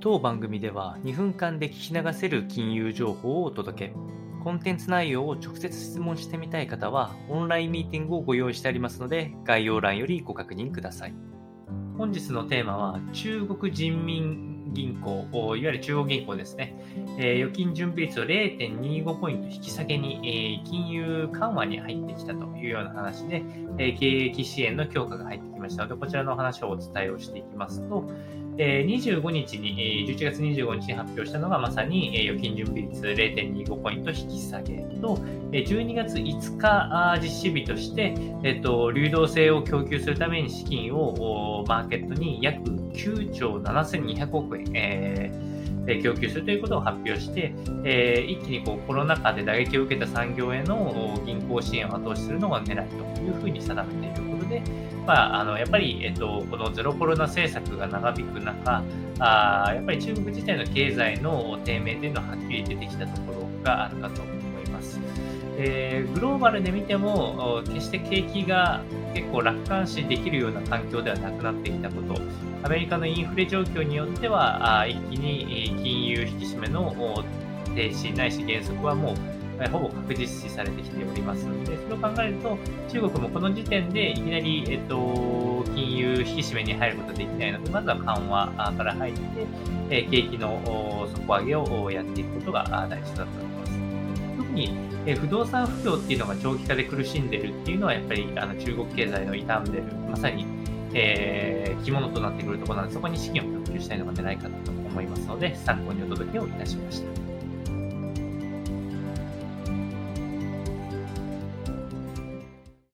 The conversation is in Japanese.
当番組では2分間で聞き流せる金融情報をお届け。コンテンツ内容を直接質問してみたい方は、オンラインミーティングをご用意してありますので、概要欄よりご確認ください。本日のテーマは、中国人民銀行、いわゆる中央銀行ですね、えー、預金準備率を0.25ポイント引き下げに、えー、金融緩和に入ってきたというような話で、えー、経営支援の強化が入ってきましたので、こちらの話をお伝えをしていきますと、え25日に、11月25日に発表したのがまさに、え預金準備率0.25ポイント引き下げと、え12月5日実施日として、えっと、流動性を供給するために資金をマーケットに約9兆7200億円、えー、供給するということを発表して、えー、一気にこうコロナ禍で打撃を受けた産業への銀行支援を後押しするのが狙いというふうに定めていることで、まあ、あのやっぱり、えっと、このゼロコロナ政策が長引く中、あやっぱり中国自体の経済の低迷というのははっきり出てきたところがあるかと思います。ます。えー、グローバルで見ても、決して景気が結構楽観視できるような環境ではなくなってきたこと、アメリカのインフレ状況によっては、一気に金融引き締めの停止ないし減速はもうほぼ確実視されてきております。ので、それを考えると、中国もこの時点でいきなり、えっと、金融引き締めに入ることができないので、まずは緩和から入って、え景気の底上げをやっていくことが大事だと思います。特に、え不動産不況っていうのが長期化で苦しんでるっていうのは、やっぱりあの中国経済の傷んでる、まさに、えー、肝となってくるところなので、そこに資金を供給したいのが狙いかなと思いますので、参考にお届けをいたしました。